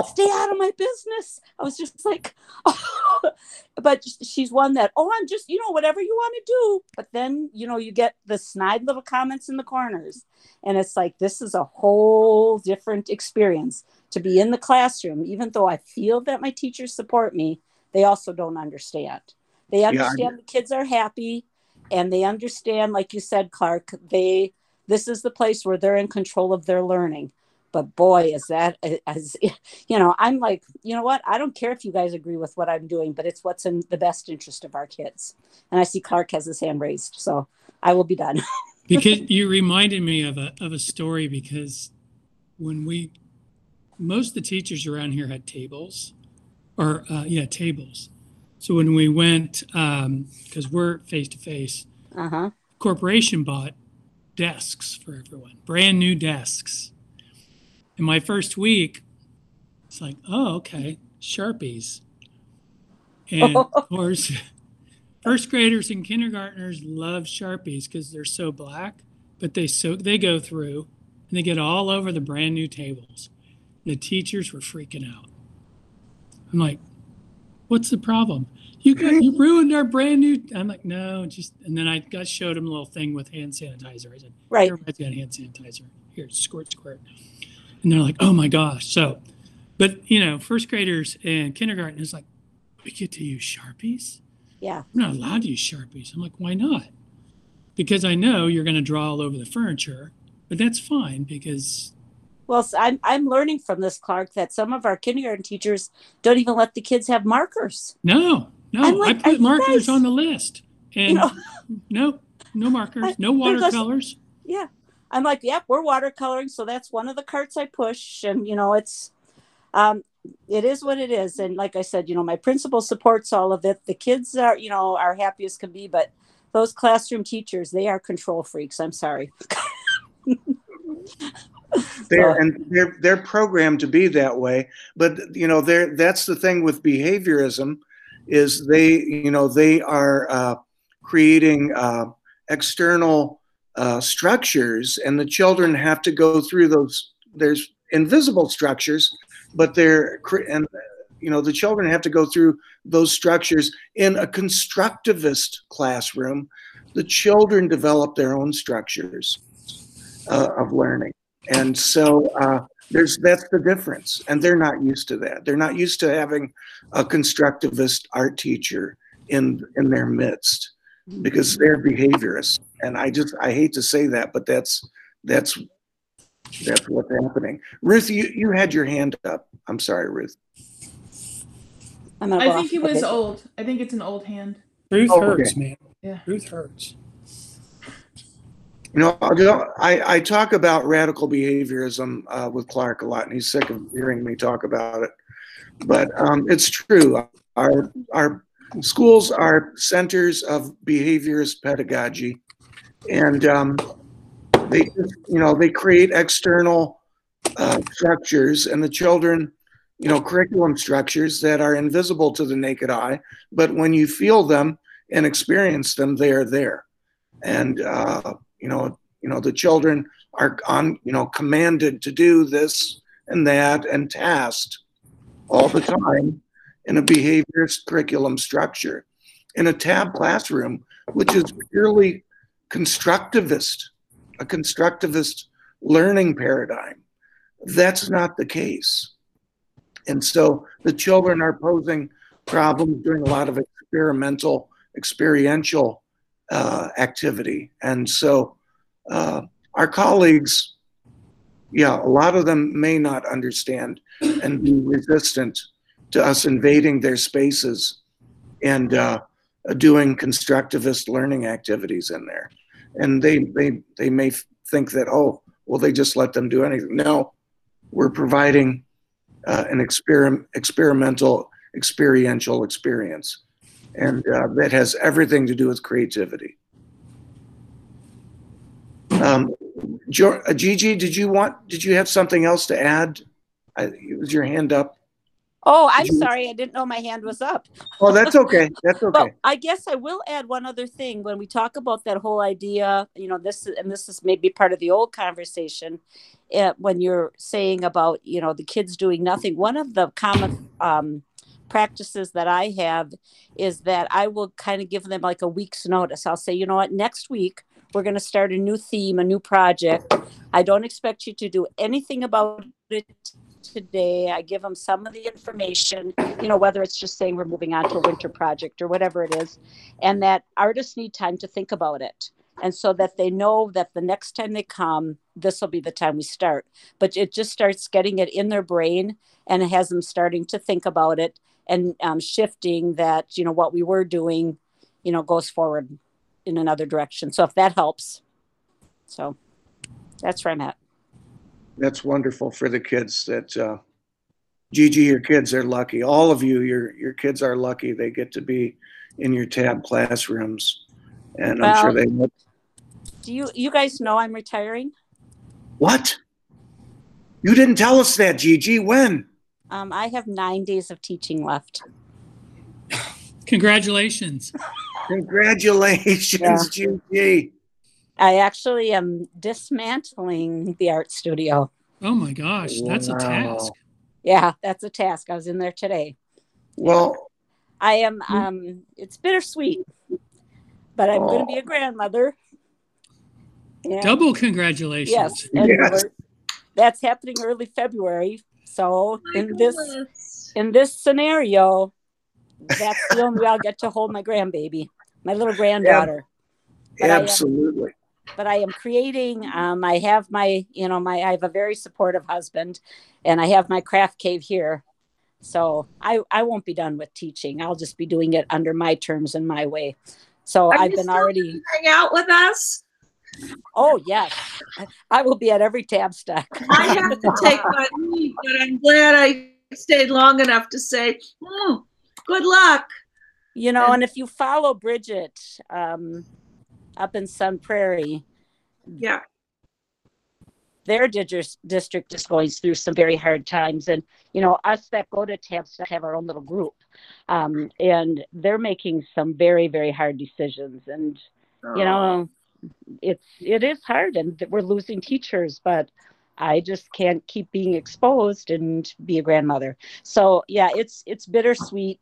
Speaker 9: stay out of my business. I was just like, oh. (laughs) but she's one that, oh, I'm just, you know, whatever you want to do. But then, you know, you get the snide little comments in the corners. And it's like, this is a whole different experience to be in the classroom. Even though I feel that my teachers support me, they also don't understand. They understand yeah. the kids are happy and they understand, like you said, Clark, they, this is the place where they're in control of their learning but boy is that as (laughs) you know i'm like you know what? I don't care if you guys agree with what i'm doing but it's what's in the best interest of our kids. And i see clark has his hand raised so i will be done. (laughs)
Speaker 4: Because you reminded me of a of a story because when we most of the teachers around here had tables or uh, yeah tables. So when we went because um, we're face to face corporation bought desks for everyone brand new desks in my first week, it's like, oh, okay, Sharpies. And (laughs) of course, first graders and kindergartners love Sharpies because they're so black, but they so they go through and they get all over the brand new tables. The teachers were freaking out. I'm like, what's the problem? You got, you (laughs) ruined our brand new. I'm like, no, just and then I got showed him a little thing with hand sanitizer. I said,
Speaker 9: right,
Speaker 4: everybody's got hand sanitizer. Here, squirt, squirt and they're like, oh my gosh. So, but you know, first graders and kindergarten is like, we get to use Sharpies?
Speaker 9: Yeah.
Speaker 4: We're not allowed to use Sharpies. I'm like, why not? Because I know you're going to draw all over the furniture, but that's fine because.
Speaker 9: Well, I'm, I'm learning from this, Clark, that some of our kindergarten teachers don't even let the kids have markers.
Speaker 4: No, no. Like, I put markers guys, on the list. And you know, no, no markers, no watercolors.
Speaker 9: Yeah. I'm like, yep, we're watercoloring, so that's one of the carts I push, and you know, it's. Um, it is what it is. And like I said, you know, my principal supports all of it. The kids are, you know, are happy as can be, but those classroom teachers, they are control freaks. I'm sorry. (laughs)
Speaker 3: They're, and they're they're programmed to be that way. But you know, they're that's the thing with behaviorism, is they you know they are uh, creating uh, external uh, structures, and the children have to go through those. There's invisible structures, but they're and you know the children have to go through those structures in a constructivist classroom. The children develop their own structures uh, of learning. And so uh, there's that's the difference, and they're not used to that. They're not used to having a constructivist art teacher in in their midst because they're behaviorists. And I just I hate to say that, but that's that's that's what's happening. Ruth, you you had your hand up. I'm sorry, Ruth.
Speaker 9: I'm
Speaker 8: I think
Speaker 9: off.
Speaker 8: he was
Speaker 9: Okay.
Speaker 8: old. I think it's an old hand.
Speaker 4: Ruth
Speaker 3: Oh, okay.
Speaker 4: hurts, man.
Speaker 8: Yeah.
Speaker 4: Ruth hurts.
Speaker 3: You know, I'll I, I talk about radical behaviorism uh, with Clark a lot, and he's sick of hearing me talk about it. But um, it's true. Our our schools are centers of behaviorist pedagogy, and um, they you know they create external uh, structures, and the children, you know, curriculum structures that are invisible to the naked eye, but when you feel them and experience them, they are there, and uh, you know you know the children are on you know commanded to do this and that and tasked all the time in a behaviorist curriculum structure. In a tab classroom which is purely constructivist a constructivist learning paradigm. That's not the case. And so the children are posing problems doing a lot of experimental experiential uh, activity. And so uh, our colleagues, yeah, a lot of them may not understand and be resistant to us invading their spaces. And uh, doing constructivist learning activities in there. And they, they, they may think that, oh, well, they just let them do anything. No, we're providing uh, an experiment, experimental, experiential experience and uh, that has everything to do with creativity. Um, uh, Gigi, did you want? Did you have something else to add? I, was your hand up?
Speaker 9: Oh, I'm sorry. I didn't know my hand was up. (laughs)
Speaker 3: Oh, that's okay. That's
Speaker 9: But
Speaker 3: okay.
Speaker 9: I guess I will add one other thing when we talk about that whole idea. You know, this and this is maybe part of the old conversation. Uh, when you're saying about you know the kids doing nothing, one of the common um, practices that I have is that I will kind of give them like a week's notice. I'll say, you know what, next week we're going to start a new theme, a new project. I don't expect you to do anything about it today. I give them some of the information, you know, whether it's just saying we're moving on to a winter project or whatever it is, and that artists need time to think about it. And so that they know that the next time they come, this will be the time we start. But it just starts getting it in their brain and it has them starting to think about it and um, shifting that, you know, what we were doing, you know, goes forward in another direction. So if that helps. So that's where I'm at.
Speaker 3: That's wonderful for the kids. That uh, Gigi, your kids are lucky. All of you, your your kids are lucky. They get to be in your tab classrooms, and I'm sure
Speaker 9: Well-
Speaker 3: they.
Speaker 9: Do you you guys know I'm retiring?
Speaker 3: What? You didn't tell us that, Gigi. When?
Speaker 9: Um, I have nine days of teaching left.
Speaker 4: Congratulations. (laughs)
Speaker 3: Congratulations, Gigi.
Speaker 9: I actually am dismantling the art studio.
Speaker 4: Oh my gosh, that's a task.
Speaker 9: Yeah, that's a task. I was in there today.
Speaker 3: Well,
Speaker 9: I am um it's bittersweet. But I'm gonna be a grandmother. Yeah.
Speaker 4: Double congratulations.
Speaker 9: Yes. And
Speaker 3: Yes.
Speaker 9: that's happening early February. So in this in this scenario, that's the only way I'll get to hold my grandbaby, my little granddaughter. But I am-
Speaker 3: absolutely.
Speaker 9: But I am creating. Um, I have my, you know, my I have a very supportive husband, and I have my craft cave here. So I I won't be done with teaching. I'll just be doing it under my terms and my way. So
Speaker 5: Are
Speaker 9: I've
Speaker 5: you
Speaker 9: been already.
Speaker 5: Hang out with us.
Speaker 9: Oh yes, I, will be at every tab stack.
Speaker 5: I have to take my (laughs) leave, but I'm glad I stayed long enough to say, "Hmm, good luck.
Speaker 9: You know,
Speaker 5: And-
Speaker 9: and if you follow Bridget um, up in Sun Prairie,
Speaker 5: Yeah.
Speaker 9: their digis- district is going through some very hard times. And, you know, us that go to TAMSTA have our own little group. Um, and they're making some very, very hard decisions. And, you know, it's, it is hard and we're losing teachers, but I just can't keep being exposed and be a grandmother. So yeah, it's, it's bittersweet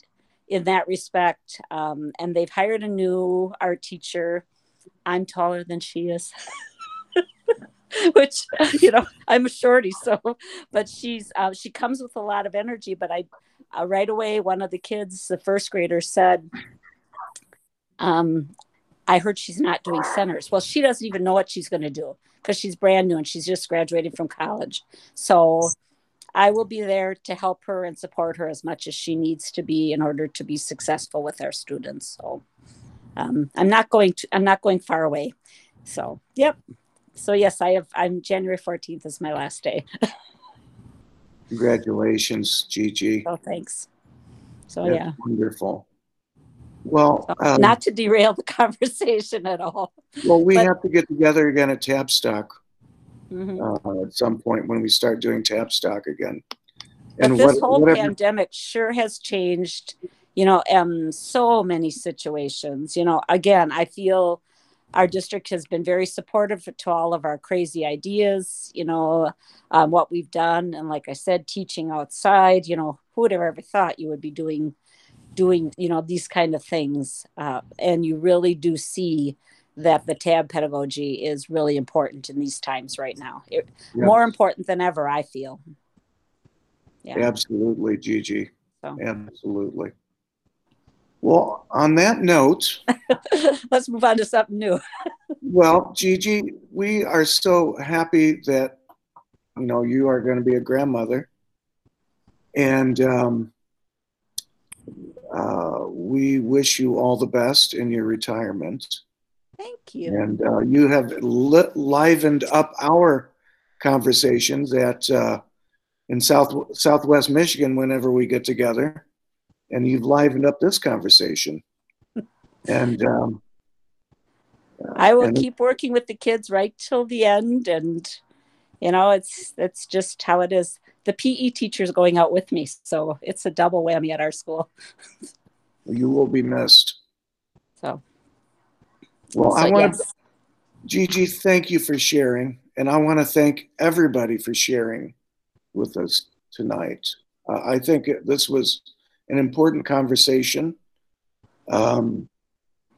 Speaker 9: in that respect. Um, and they've hired a new art teacher. I'm taller than she is. (laughs) which you know i'm a shorty so but she's uh, she comes with a lot of energy but i uh, right away one of the kids the first grader said um i heard she's not doing centers. Well she doesn't even know what she's going to do because she's brand new and she's just graduated from college. So i will be there to help her and support her as much as she needs to be in order to be successful with our students so um, i'm not going to i'm not going far away so yep so yes, I have. I'm January 14th is my last day. (laughs)
Speaker 3: Congratulations, Gigi.
Speaker 9: Oh, thanks. So
Speaker 3: That's
Speaker 9: yeah,
Speaker 3: Wonderful. Well,
Speaker 9: So,
Speaker 3: um,
Speaker 9: not to derail the (laughs) conversation at all.
Speaker 3: well, we
Speaker 9: but-
Speaker 3: have to get together again at Tabstock
Speaker 9: Mhm.
Speaker 3: uh, at some point when we start doing Tabstock again.
Speaker 9: But
Speaker 3: And
Speaker 9: this
Speaker 3: what,
Speaker 9: whole pandemic sure has changed, you know, um, so many situations. You know, again, I feel our district has been very supportive to all of our crazy ideas. You know, um, what we've done, and like I said, teaching outside. You know, who would have ever thought you would be doing, doing, you know, these kind of things? Uh, and you really do see that the tab pedagogy is really important in these times right now. It,
Speaker 3: Yeah.
Speaker 9: More important than ever, I feel. Yeah.
Speaker 3: absolutely, Gigi.
Speaker 9: So.
Speaker 3: Absolutely. Well, on that note, (laughs)
Speaker 9: Let's move on to something new. (laughs)
Speaker 3: well, Gigi, we are so happy that you know you are going to be a grandmother, and um, uh, we wish you all the best in your retirement.
Speaker 9: Thank you.
Speaker 3: And uh, you have li- livened up our conversations at uh, in South Southwest Michigan whenever we get together, and you've livened up this conversation. And um,
Speaker 9: I will
Speaker 3: and-
Speaker 9: keep working with the kids right till the end, and you know, it's that's just how it is. The PE teacher's going out with me, so it's a double whammy at our school.
Speaker 3: you will be missed.
Speaker 9: So,
Speaker 3: Well,
Speaker 9: so
Speaker 3: I want to,
Speaker 9: yes.
Speaker 3: Gigi, thank you for sharing, and I want to thank everybody for sharing with us tonight. Uh, I think this was an important conversation. Um,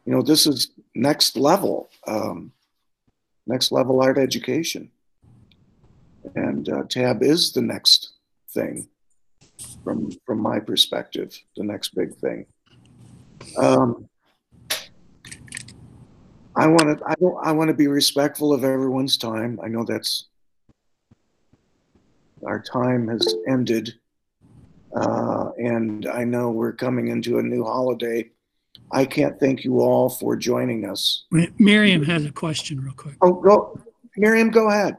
Speaker 3: you know, this is next level, um, next level art education, and uh, Tab is the next thing from from my perspective, the next big thing. Um, I want to. I don't. I want to be respectful of everyone's time. I know that's our time has ended, uh, and I know we're coming into a new holiday. I can't thank you all for joining us.
Speaker 4: Miriam has a question real quick.
Speaker 3: Oh, go, Miriam. Go ahead.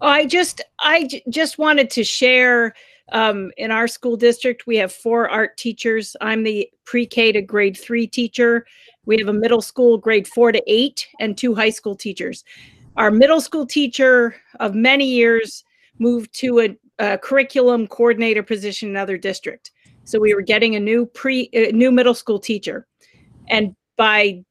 Speaker 10: Oh, I just I j- just wanted to share um, in our school district we have four art teachers. I'm the pre-K to grade 3 teacher. We have a middle school grade 4 to 8 and two high school teachers. Our middle school teacher of many years moved to a, a curriculum coordinator position in another district. So we were getting a new pre uh, new middle school teacher. And by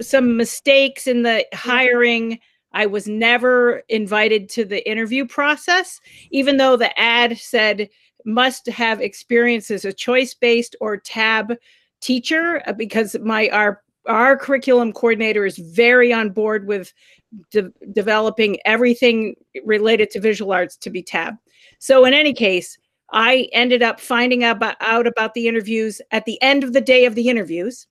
Speaker 10: some mistakes in the hiring I was never invited to the interview process, even though the ad said must have experience as a choice based or tab teacher, uh, because my our our curriculum coordinator is very on board with de- developing everything related to visual arts to be tab. So in any case, I ended up finding out about, out about the interviews at the end of the day of the interviews,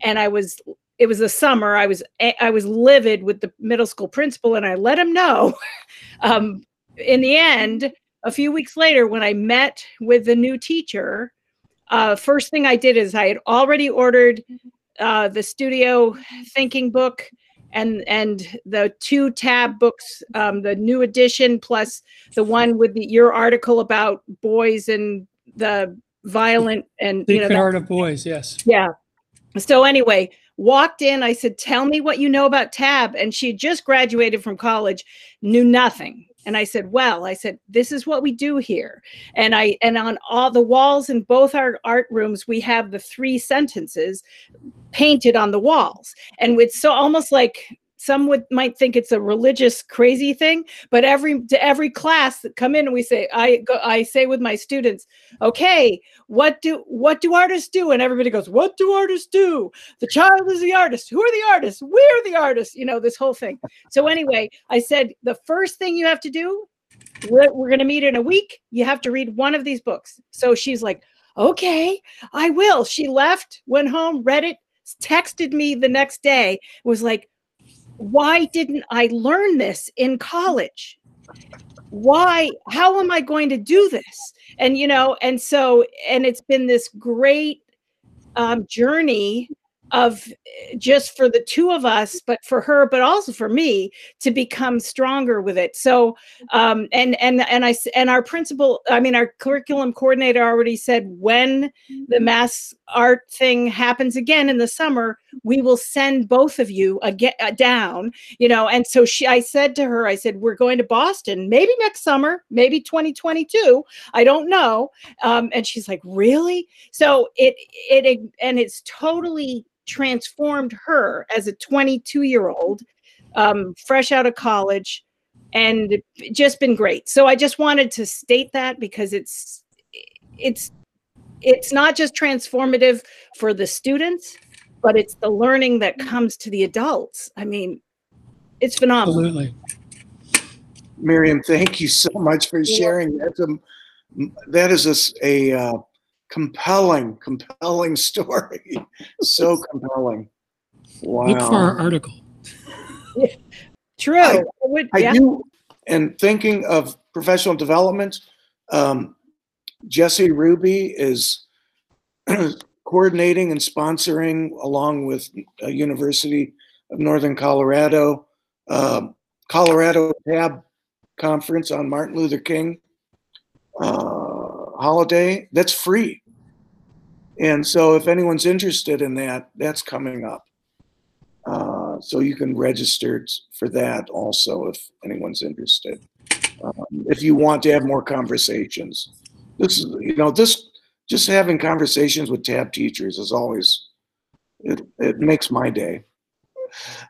Speaker 10: and I was it was the summer. I was I was livid with the middle school principal, and I let him know. (laughs) um, in the end, a few weeks later, when I met with the new teacher, uh, first thing I did is I had already ordered uh, the studio thinking book and and the two tab books, um, the new edition plus the one with the, your article about boys and the violent and you know that-
Speaker 4: Art of Boys, yes.
Speaker 10: yeah. So anyway, walked in. I said, "Tell me what you know about Tab." And she had just graduated from college, knew nothing. And I said, "Well, I said this is what we do here." And I and on all the walls in both our art rooms, we have the three sentences painted on the walls, and it's so almost like some would might think it's a religious crazy thing but every to every class that come in and we say i go i say with my students okay what do what do artists do? And everybody goes what do artists do? The child is the artist. Who are the artists? We're the artists you know this whole thing. So anyway i said the first thing you have to do we're, we're going to meet in a week. You have to read one of these books. So she's like okay i will. She left went home read it texted me the next day was like why didn't i learn this in college? Why how am i going to do this? And you know and so and it's been this great um, journey of just for the two of us but for her but also for me to become stronger with it. So um and and and I and our principal i mean our curriculum coordinator already said when the mass art thing happens again in the summer we will send both of you again uh, down you know and so she i said to her i said we're going to boston maybe next summer maybe 2022 i don't know um, and she's like really? So it it and it's totally transformed her as a 22 year old um, fresh out of college and just been great so i just wanted to state that because it's it's it's not just transformative for the students but it's the learning that comes to the adults i mean it's phenomenal
Speaker 4: Absolutely.
Speaker 3: Miriam, thank you so much for sharing. That's a, that is a, s- a, uh, compelling, compelling story. (laughs) So compelling.
Speaker 4: Look for our
Speaker 3: Wow.
Speaker 4: article. (laughs)
Speaker 10: true
Speaker 3: I-
Speaker 10: I would-
Speaker 3: I
Speaker 10: yeah.
Speaker 3: do, and thinking of professional development, um, Jesse Ruby is (clears throat) coordinating and sponsoring, along with uh, University of Northern Colorado, um, Colorado Tab Conference on Martin Luther King uh, holiday. That's free. And so, if anyone's interested in that, that's coming up. Uh, so you can register for that also if anyone's interested. Um, if you want to have more conversations, this is you know this just having conversations with tab teachers is always it it makes my day.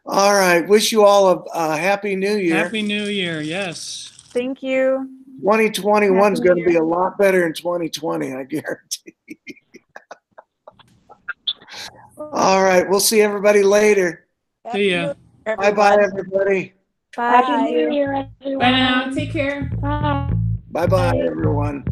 Speaker 3: All right, wish you all a, a happy New Year.
Speaker 4: Happy New Year. Yes.
Speaker 6: Thank you.
Speaker 3: 2021 is going to be a lot better in 2020, I guarantee. (laughs) All right, we'll see everybody later.
Speaker 4: See ya.
Speaker 3: Bye bye, everybody.
Speaker 6: Bye.
Speaker 8: Bye now. Take care.
Speaker 3: Bye bye, everyone.